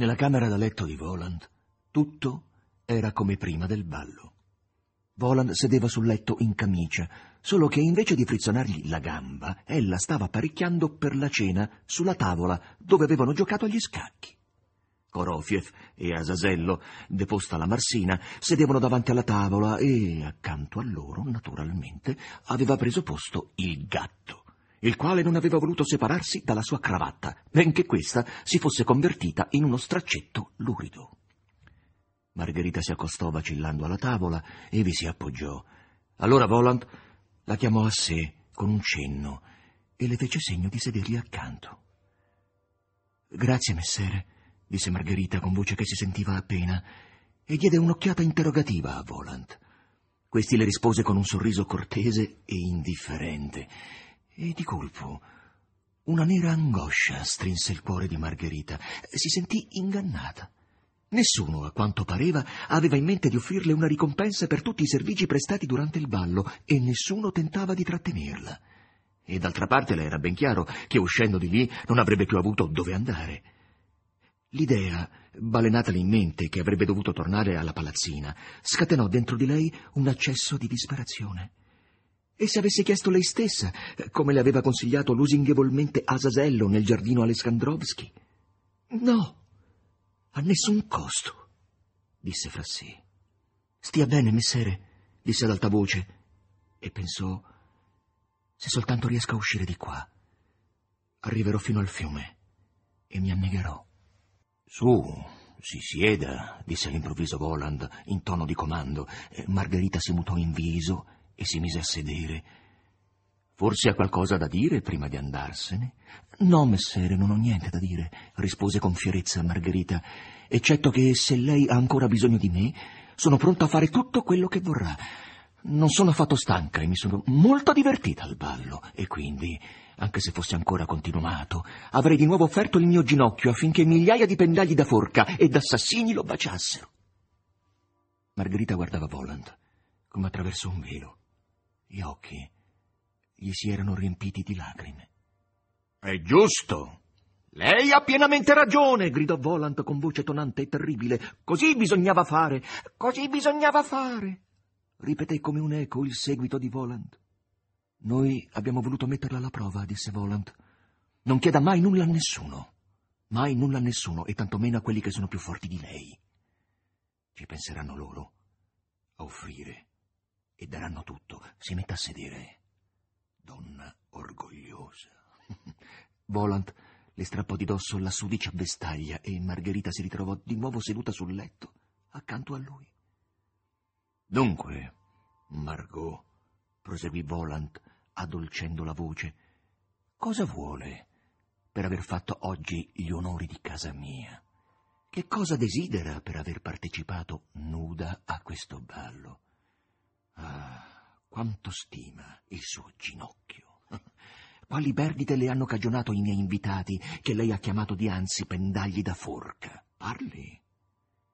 Nella camera da letto di Voland tutto era come prima del ballo. Voland sedeva sul letto in camicia, solo che invece di frizzonargli la gamba, ella stava apparecchiando per la cena sulla tavola dove avevano giocato agli scacchi. Korofiev e Asasello, deposta la marsina, sedevano davanti alla tavola e, accanto a loro, naturalmente, aveva preso posto il gatto, il quale non aveva voluto separarsi dalla sua cravatta, benché questa si fosse convertita in uno straccetto lurido. Margherita si accostò vacillando alla tavola e vi si appoggiò. Allora Volant la chiamò a sé con un cenno e le fece segno di sedergli accanto. Grazie, messere, disse Margherita con voce che si sentiva appena, e diede un'occhiata interrogativa a Volant. Questi le rispose con un sorriso cortese e indifferente, e di colpo una nera angoscia strinse il cuore di Margherita. Si sentì ingannata. Nessuno, a quanto pareva, aveva in mente di offrirle una ricompensa per tutti i servigi prestati durante il ballo e nessuno tentava di trattenerla. E d'altra parte le era ben chiaro che uscendo di lì non avrebbe più avuto dove andare. L'idea, balenatale in mente che avrebbe dovuto tornare alla palazzina, scatenò dentro di lei un accesso di disperazione. E se avesse chiesto lei stessa, come le aveva consigliato lusinghevolmente Asasello nel giardino Alessandrovski? No, a nessun costo, disse fra sé. Stia bene, messere, disse ad alta voce, e pensò, se soltanto riesco a uscire di qua, arriverò fino al fiume e mi annegherò. Su, si sieda, disse all'improvviso Voland in tono di comando. Margherita si mutò in viso e si mise a sedere. Forse ha qualcosa da dire prima di andarsene? No, messere, non ho niente da dire, rispose con fierezza Margherita, eccetto che se lei ha ancora bisogno di me, sono pronto a fare tutto quello che vorrà. Non sono affatto stanca e mi sono molto divertita al ballo, e quindi, anche se fosse ancora continuato, avrei di nuovo offerto il mio ginocchio affinché migliaia di pendagli da forca e d'assassini lo baciassero. Margherita guardava Voland come attraverso un velo. Gli occhi gli si erano riempiti di lacrime. È giusto. Lei ha pienamente ragione, gridò Volant con voce tonante e terribile. Così bisognava fare, così bisognava fare. Ripeté come un eco il seguito di Volant. Noi abbiamo voluto metterla alla prova, disse Volant. Non chieda mai nulla a nessuno. Mai nulla a nessuno, e tantomeno a quelli che sono più forti di lei. Ci penseranno loro a offrire e daranno tutto. Si metta a sedere donna orgogliosa. Volant le strappò di dosso la sudicia vestaglia e Margherita si ritrovò di nuovo seduta sul letto, accanto a lui. Dunque, Margot, proseguì Volant, addolcendo la voce, cosa vuole per aver fatto oggi gli onori di casa mia? Che cosa desidera per aver partecipato nuda a questo ballo? Ah, quanto stima il suo ginocchio. Quali perdite le hanno cagionato i miei invitati, che lei ha chiamato dianzi pendagli da forca? Parli.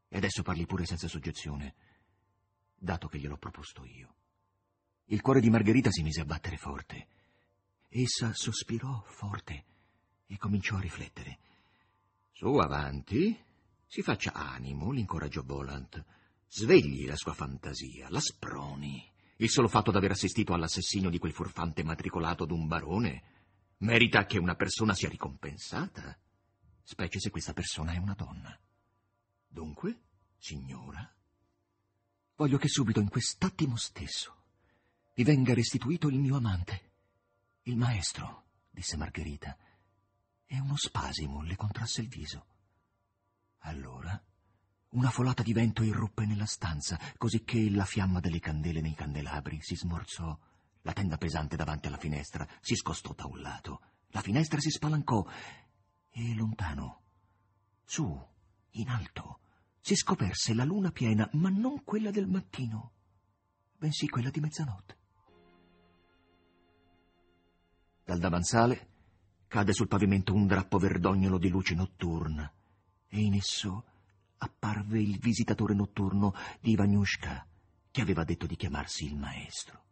E adesso parli pure senza soggezione, dato che gliel'ho proposto io. Il cuore di Margherita si mise a battere forte. Essa sospirò forte e cominciò a riflettere. Su avanti, si faccia animo, l'incoraggiò Volant. Svegli la sua fantasia, la sproni. Il solo fatto d'aver assistito all'assassinio di quel furfante matricolato d'un barone merita che una persona sia ricompensata, specie se questa persona è una donna. Dunque, signora, voglio che subito in quest'attimo stesso vi venga restituito il mio amante, il maestro, disse Margherita, e uno spasimo le contrasse il viso. Allora una folata di vento irruppe nella stanza, così che la fiamma delle candele nei candelabri si smorzò. La tenda pesante davanti alla finestra si scostò da un lato. La finestra si spalancò e lontano, su, in alto, si scoperse la luna piena, ma non quella del mattino, bensì quella di mezzanotte. Dal davanzale cade sul pavimento un drappo verdognolo di luce notturna e in esso apparve il visitatore notturno di Ivaniushka, che aveva detto di chiamarsi il maestro.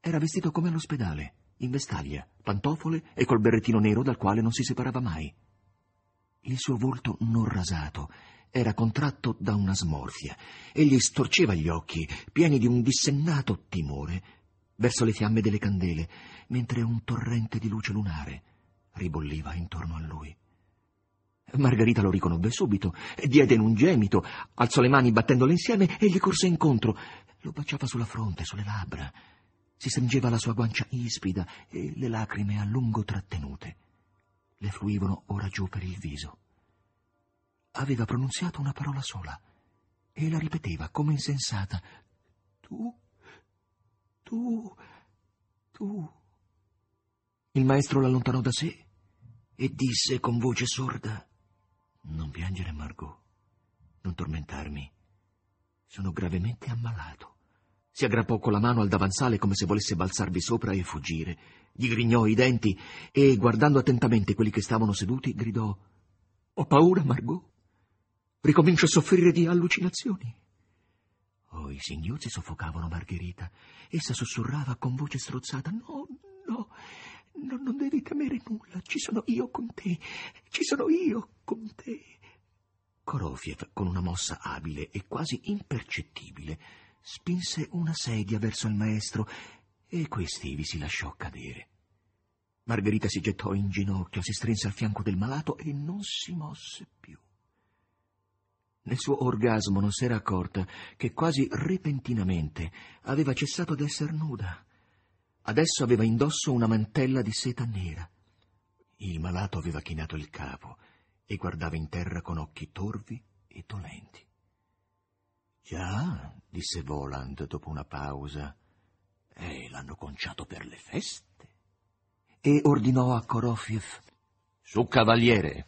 Era vestito come all'ospedale, in vestaglia, pantofole e col berrettino nero dal quale non si separava mai. Il suo volto non rasato era contratto da una smorfia. Egli storceva gli occhi, pieni di un dissennato timore, verso le fiamme delle candele, mentre un torrente di luce lunare ribolliva intorno a lui. Margherita lo riconobbe subito, diede in un gemito, alzò le mani battendole insieme e gli corse incontro. Lo baciava sulla fronte, sulle labbra. Si stringeva la sua guancia ispida e le lacrime a lungo trattenute le fluivano ora giù per il viso. Aveva pronunziato una parola sola e la ripeteva come insensata. Tu, tu, tu. Il maestro l'allontanò da sé e disse con voce sorda Non piangere, Margot, non tormentarmi. Sono gravemente ammalato. Si aggrappò con la mano al davanzale come se volesse balzarvi sopra e fuggire. Gli grignò i denti e, guardando attentamente quelli che stavano seduti, gridò Ho paura, Margot. Ricomincio a soffrire di allucinazioni. Oh, i singhiozzi soffocavano Margherita. Essa sussurrava con voce strozzata No, no, no, non devi temere nulla. Ci sono io con te. Ci sono io con te. Korofiev, con una mossa abile e quasi impercettibile, spinse una sedia verso il maestro e questi vi si lasciò cadere. Margherita si gettò in ginocchio, si strinse al fianco del malato e non si mosse più. Nel suo orgasmo non s'era accorta che quasi repentinamente aveva cessato d'essere nuda. Adesso aveva indosso una mantella di seta nera. Il malato aveva chinato il capo e guardava in terra con occhi torvi e dolenti. Già, disse Voland dopo una pausa. E l'hanno conciato per le feste. E ordinò a Korofiev. Su, cavaliere,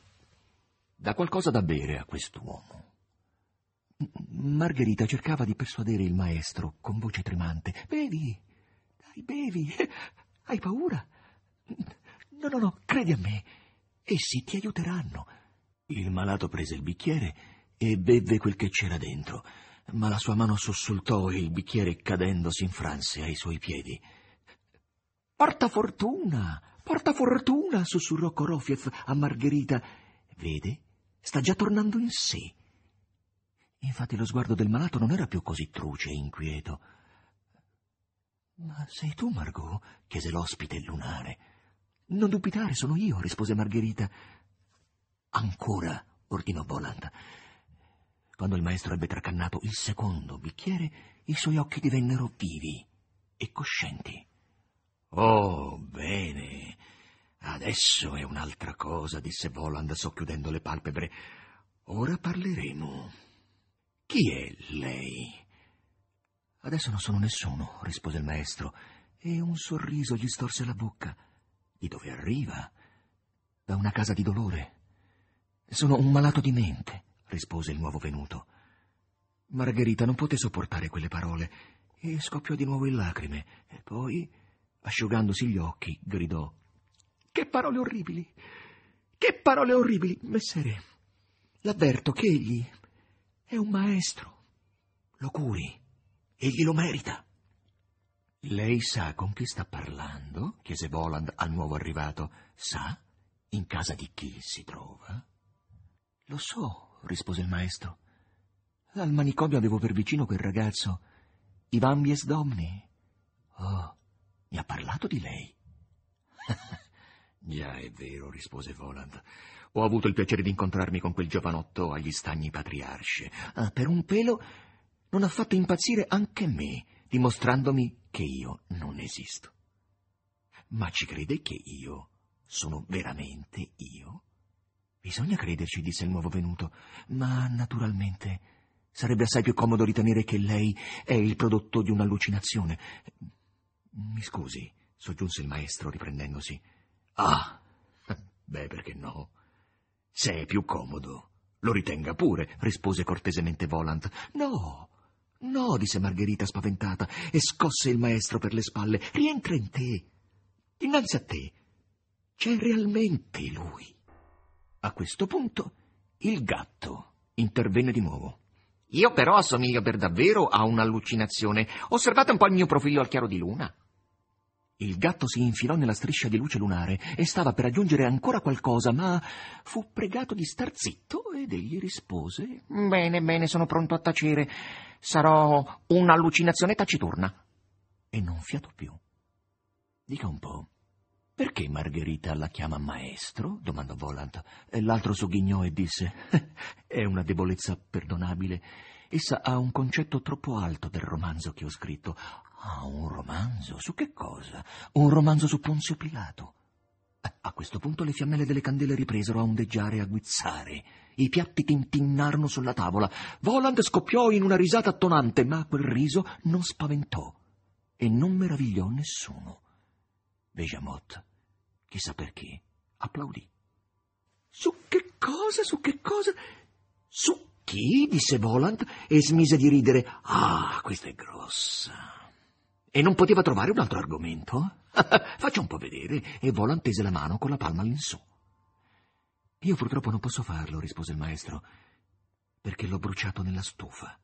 da qualcosa da bere a quest'uomo. Margherita cercava di persuadere il maestro con voce tremante. Bevi, dai, bevi. Hai paura? No, no, no, credi a me. Essi ti aiuteranno. Il malato prese il bicchiere e bevve quel che c'era dentro ma la sua mano sussultò e il bicchiere cadendo si infranse ai suoi piedi. Porta fortuna, porta fortuna, sussurrò Korofiev a Margherita. Vede, sta già tornando in sé. Infatti lo sguardo del malato non era più così truce e inquieto. Ma sei tu, Margot? chiese l'ospite lunare. Non dubitare, sono io, rispose Margherita. Ancora, ordinò Boland. Quando il maestro ebbe tracannato il secondo bicchiere, i suoi occhi divennero vivi e coscienti. Oh, bene. Adesso è un'altra cosa, disse Voland socchiudendo le palpebre. Ora parleremo. Chi è lei? Adesso non sono nessuno, rispose il maestro, e un sorriso gli storse la bocca. Di dove arriva? Da una casa di dolore. Sono un malato di mente rispose il nuovo venuto. Margherita non poté sopportare quelle parole e scoppiò di nuovo in lacrime. E poi, asciugandosi gli occhi, gridò: Che parole orribili! Che parole orribili, messere! L'avverto che egli è un maestro. Lo curi. Egli lo merita. Lei sa con chi sta parlando? chiese Voland al nuovo arrivato. Sa in casa di chi si trova? Lo so, rispose il maestro. Al manicomio avevo per vicino quel ragazzo, Ivan Biesdomni. Oh, mi ha parlato di lei. Già, è vero, rispose Voland. Ho avuto il piacere di incontrarmi con quel giovanotto agli stagni patriarci. Ah, per un pelo non ha fatto impazzire anche me, dimostrandomi che io non esisto. Ma ci crede che io sono veramente io? Bisogna crederci, disse il nuovo venuto, ma naturalmente sarebbe assai più comodo ritenere che lei è il prodotto di un'allucinazione. Mi scusi, soggiunse il maestro riprendendosi. Ah, beh, perché no? Se è più comodo, lo ritenga pure, rispose cortesemente Volant. No, no, disse Margherita spaventata e scosse il maestro per le spalle. Rientra in te. Innanzi a te c'è realmente lui. A questo punto il gatto intervenne di nuovo. Io però assomiglio per davvero a un'allucinazione. Osservate un po' il mio profilo al chiaro di luna. Il gatto si infilò nella striscia di luce lunare e stava per aggiungere ancora qualcosa, ma fu pregato di star zitto ed egli rispose Bene, bene, sono pronto a tacere. Sarò un'allucinazione taciturna. E non fiato più. Dica un po'. Perché Margherita la chiama maestro? domandò Volant. L'altro sogghignò e disse È una debolezza perdonabile. Essa ha un concetto troppo alto del romanzo che ho scritto. Ah, un romanzo? Su che cosa? Un romanzo su Ponzio Pilato. Eh, a questo punto le fiammelle delle candele ripresero a ondeggiare e a guizzare. I piatti tintinnarono sulla tavola. Voland scoppiò in una risata attonante, ma quel riso non spaventò e non meravigliò nessuno. Bejamotte, chissà perché, applaudì. Su che cosa? Su che cosa? Su chi? disse Voland e smise di ridere. Ah, questa è grossa. E non poteva trovare un altro argomento? Faccia un po' vedere. E Voland tese la mano con la palma all'insù. Io purtroppo non posso farlo, rispose il maestro, perché l'ho bruciato nella stufa.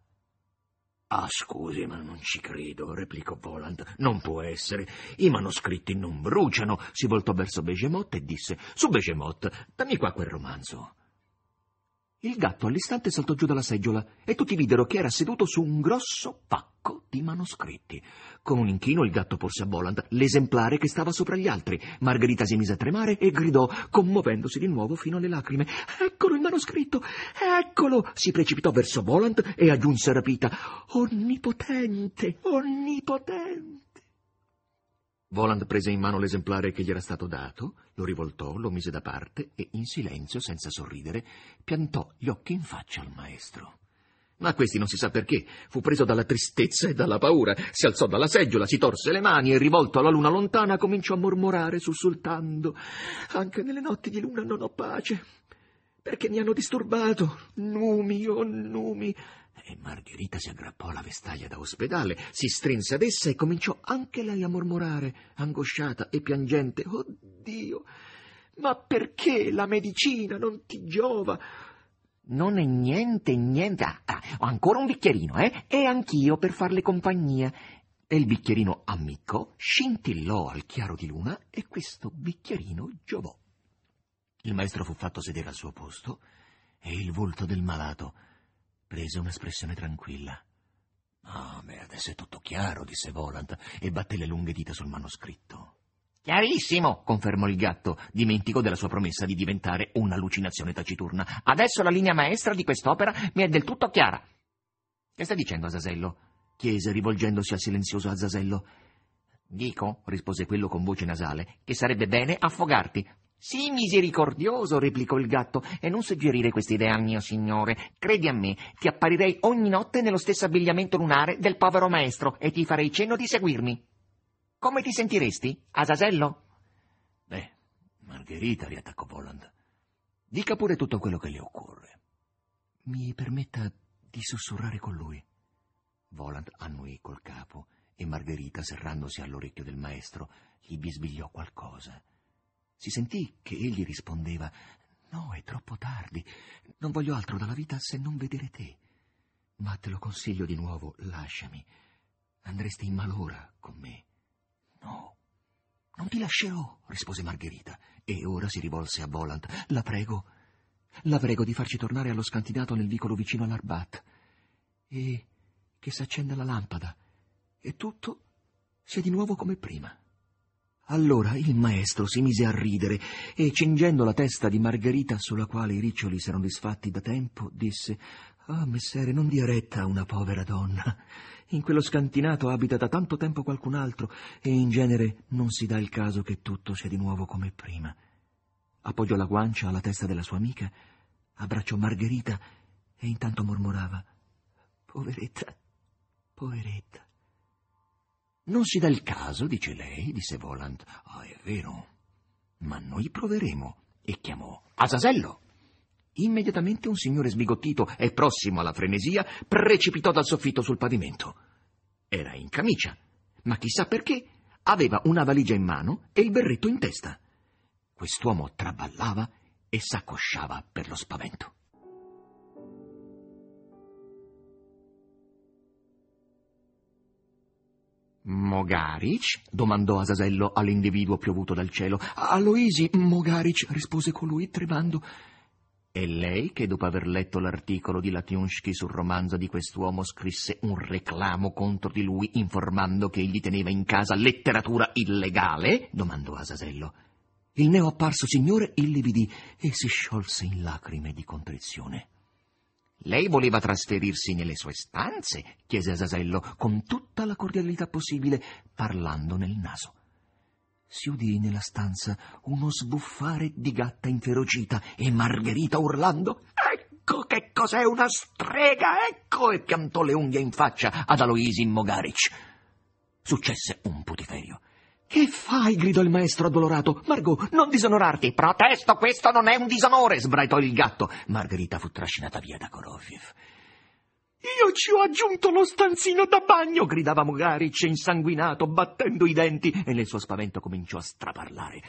Ah, scusi, ma non ci credo, replicò Voland. Non può essere. I manoscritti non bruciano. Si voltò verso Begemotte e disse: Su Begemotte, dammi qua quel romanzo. Il gatto all'istante saltò giù dalla seggiola e tutti videro che era seduto su un grosso pacco di manoscritti. Con un inchino il gatto porse a Boland l'esemplare che stava sopra gli altri. Margherita si mise a tremare e gridò, commuovendosi di nuovo fino alle lacrime. Eccolo il manoscritto! Eccolo! Si precipitò verso Boland e aggiunse rapita. Onnipotente! Onnipotente! Voland prese in mano l'esemplare che gli era stato dato, lo rivoltò, lo mise da parte e, in silenzio, senza sorridere, piantò gli occhi in faccia al maestro. Ma questi non si sa perché. Fu preso dalla tristezza e dalla paura. Si alzò dalla seggiola, si torse le mani e, rivolto alla luna lontana, cominciò a mormorare sussultando. Anche nelle notti di luna non ho pace. Perché mi hanno disturbato. Numi, oh numi. E Margherita si aggrappò alla vestaglia da ospedale, si strinse ad essa e cominciò anche lei a mormorare, angosciata e piangente. Oh Dio! Ma perché la medicina non ti giova? Non è niente, niente. Ah, ah, ho ancora un bicchierino, eh? E anch'io per farle compagnia. E il bicchierino ammiccò, scintillò al chiaro di luna e questo bicchierino giovò. Il maestro fu fatto sedere al suo posto e il volto del malato prese un'espressione tranquilla. Ah, beh, adesso è tutto chiaro, disse Volant e batté le lunghe dita sul manoscritto. Chiarissimo, confermò il gatto, dimentico della sua promessa di diventare un'allucinazione taciturna. Adesso la linea maestra di quest'opera mi è del tutto chiara. Che stai dicendo, Azasello? chiese, rivolgendosi al silenzioso Azasello. Dico, rispose quello con voce nasale, che sarebbe bene affogarti. Sii misericordioso, replicò il gatto, e non suggerire quest'idea al mio signore. Credi a me, ti apparirei ogni notte nello stesso abbigliamento lunare del povero maestro e ti farei cenno di seguirmi. Come ti sentiresti, Asasello? Beh, Margherita, riattaccò Voland. Dica pure tutto quello che le occorre. Mi permetta di sussurrare con lui. Voland annuì col capo e Margherita, serrandosi all'orecchio del maestro, gli bisbigliò qualcosa. Si sentì che egli rispondeva No, è troppo tardi. Non voglio altro dalla vita se non vedere te. Ma te lo consiglio di nuovo, lasciami. Andresti in malora con me. No, non ti lascerò, rispose Margherita, e ora si rivolse a Volant. La prego, la prego di farci tornare allo scantinato nel vicolo vicino all'Arbat. E che s'accenda la lampada. E tutto sia di nuovo come prima. Allora il maestro si mise a ridere e, cingendo la testa di Margherita, sulla quale i riccioli s'erano disfatti da tempo, disse Ah, oh, messere, non dia retta a una povera donna. In quello scantinato abita da tanto tempo qualcun altro e in genere non si dà il caso che tutto sia di nuovo come prima. Appoggiò la guancia alla testa della sua amica, abbracciò Margherita e intanto mormorava Poveretta, poveretta. Non si dà il caso, dice lei, disse Volant. Ah, è vero. Ma noi proveremo. E chiamò Asasello. Immediatamente un signore sbigottito e prossimo alla frenesia precipitò dal soffitto sul pavimento. Era in camicia, ma chissà perché aveva una valigia in mano e il berretto in testa. Quest'uomo traballava e s'accosciava per lo spavento. Mogaric? domandò Asasello all'individuo piovuto dal cielo. Aloisi Mogaric, rispose colui tremando. E lei, che dopo aver letto l'articolo di Latiunsky sul romanzo di quest'uomo, scrisse un reclamo contro di lui, informando che egli teneva in casa letteratura illegale? domandò Asasello. Il neo apparso signore illividì e si sciolse in lacrime di contrizione. Lei voleva trasferirsi nelle sue stanze? chiese Asasello, con tutta la cordialità possibile, parlando nel naso. Si udì nella stanza uno sbuffare di gatta inferocita e Margherita urlando Ecco che cos'è una strega, ecco! e piantò le unghie in faccia ad Aloisi Mogaric. Successe un putiferio. Che fai? gridò il maestro addolorato. Margot, non disonorarti. Protesto, questo non è un disonore, sbraitò il gatto. Margherita fu trascinata via da Korofiev. Io ci ho aggiunto lo stanzino da bagno, gridava Mogaric insanguinato, battendo i denti, e nel suo spavento cominciò a straparlare.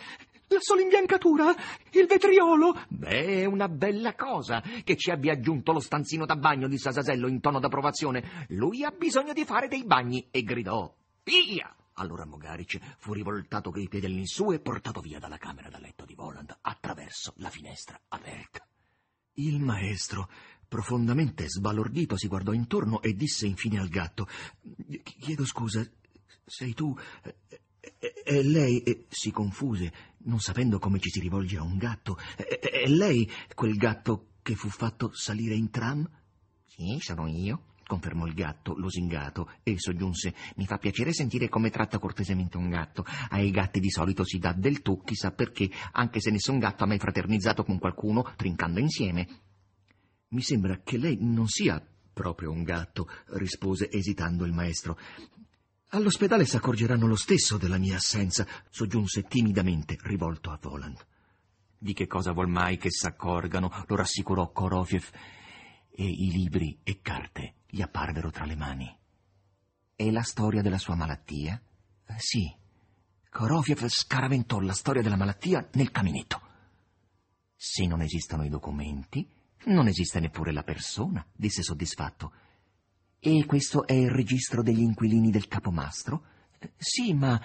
La sola imbiancatura? Il vetriolo? Beh, è una bella cosa che ci abbia aggiunto lo stanzino da bagno, disse Asasello in tono d'approvazione. Lui ha bisogno di fare dei bagni, e gridò. Via! Allora Mogaric fu rivoltato coi piedi all'insù e portato via dalla camera da letto di Voland attraverso la finestra aperta. Il maestro, profondamente sbalordito, si guardò intorno e disse infine al gatto: Chiedo scusa, sei tu? È lei? E si confuse, non sapendo come ci si rivolge a un gatto. È lei quel gatto che fu fatto salire in tram? Sì, sono io confermò il gatto, lusingato, e soggiunse Mi fa piacere sentire come tratta cortesemente un gatto. Ai gatti di solito si dà del tu, chissà perché, anche se nessun gatto ha mai fraternizzato con qualcuno, trincando insieme. Mi sembra che lei non sia proprio un gatto, rispose esitando il maestro. All'ospedale s'accorgeranno lo stesso della mia assenza, soggiunse timidamente, rivolto a Voland. Di che cosa vuol mai che s'accorgano? lo rassicurò Korofiev e i libri e carte gli apparvero tra le mani. E la storia della sua malattia? Eh, sì. Korofiev scaraventò la storia della malattia nel caminetto. Se non esistono i documenti, non esiste neppure la persona, disse soddisfatto. E questo è il registro degli inquilini del capomastro? Eh, sì, ma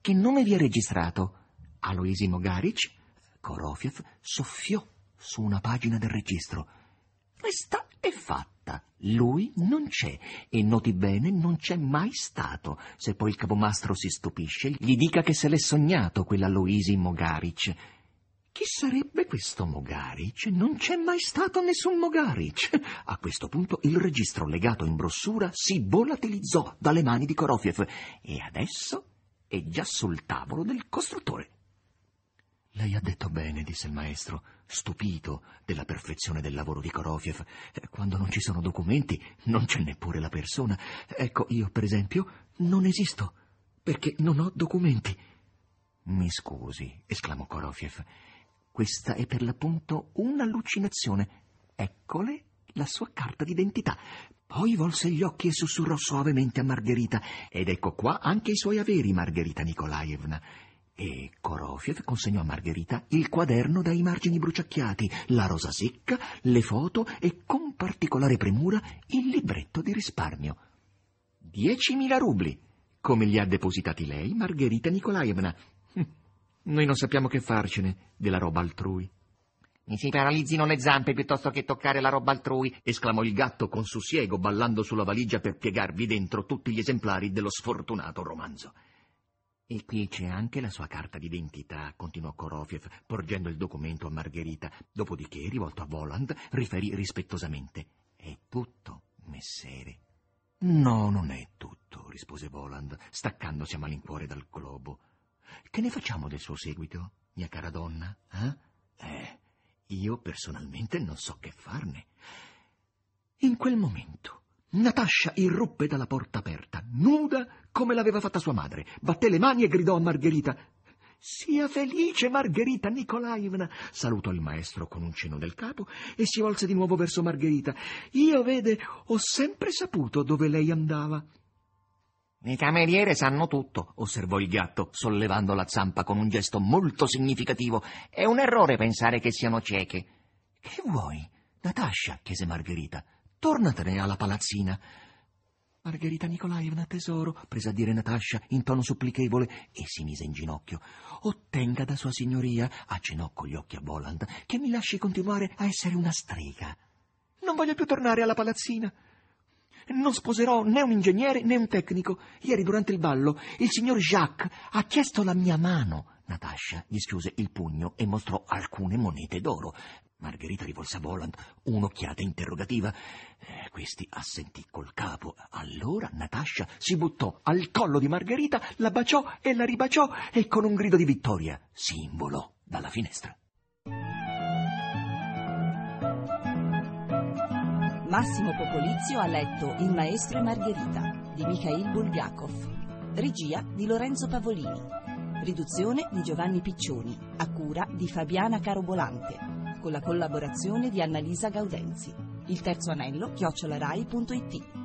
che nome vi è registrato? Aloisi Mogaric? Korofiev soffiò su una pagina del registro. Questa è fatta. Lui non c'è e noti bene non c'è mai stato. Se poi il capomastro si stupisce, gli dica che se l'è sognato quella Luisi Mogaric. Chi sarebbe questo Mogaric? Non c'è mai stato nessun Mogaric. A questo punto il registro legato in brossura si volatilizzò dalle mani di Korofiev e adesso è già sul tavolo del costruttore. Lei ha detto bene, disse il maestro, stupito della perfezione del lavoro di Korofiev. Quando non ci sono documenti, non c'è neppure la persona. Ecco, io, per esempio, non esisto, perché non ho documenti. Mi scusi, esclamò Korofiev. Questa è per l'appunto un'allucinazione. Eccole la sua carta d'identità. Poi volse gli occhi e sussurrò suavemente a Margherita. Ed ecco qua anche i suoi averi, Margherita Nikolaevna e Korofiev consegnò a Margherita il quaderno dai margini bruciacchiati, la rosa secca, le foto e con particolare premura il libretto di risparmio. Diecimila rubli, come li ha depositati lei, Margherita Nikolaevna. Hm, noi non sappiamo che farcene della roba altrui. Mi si paralizzino le zampe piuttosto che toccare la roba altrui, esclamò il gatto con sussiego, ballando sulla valigia per piegarvi dentro tutti gli esemplari dello sfortunato romanzo. E qui c'è anche la sua carta d'identità, continuò Korofiev, porgendo il documento a Margherita. Dopodiché, rivolto a Voland, riferì rispettosamente. È tutto, messere. No, non è tutto, rispose Voland, staccandosi a malincuore dal globo. Che ne facciamo del suo seguito, mia cara donna? Eh? Eh, io personalmente non so che farne. In quel momento Natascia irruppe dalla porta aperta, nuda come l'aveva fatta sua madre, batté le mani e gridò a Margherita. Sia felice, Margherita Nikolaevna! salutò il maestro con un cenno del capo e si volse di nuovo verso Margherita. Io, vede, ho sempre saputo dove lei andava. I cameriere sanno tutto, osservò il gatto, sollevando la zampa con un gesto molto significativo. È un errore pensare che siano cieche. Che vuoi? Natascia, chiese Margherita. Tornatene alla palazzina. Margherita Nikolaevna, tesoro, prese a dire Natascia in tono supplichevole e si mise in ginocchio. Ottenga da sua signoria, accennò con gli occhi a Boland, che mi lasci continuare a essere una strega. Non voglio più tornare alla palazzina. Non sposerò né un ingegnere né un tecnico. Ieri durante il ballo il signor Jacques ha chiesto la mia mano. Natascia gli schiuse il pugno e mostrò alcune monete d'oro. Margherita rivolse a Voland un'occhiata interrogativa. Eh, questi assentì col capo. Allora Natascia si buttò al collo di Margherita, la baciò e la ribaciò e con un grido di vittoria si involò dalla finestra. Massimo Popolizio ha letto Il maestro e Margherita di Mikhail Bulgakov. Regia di Lorenzo Pavolini. Riduzione di Giovanni Piccioni, a cura di Fabiana Carobolante con la collaborazione di Annalisa Gaudenzi. Il terzo anello chiocciolarai.it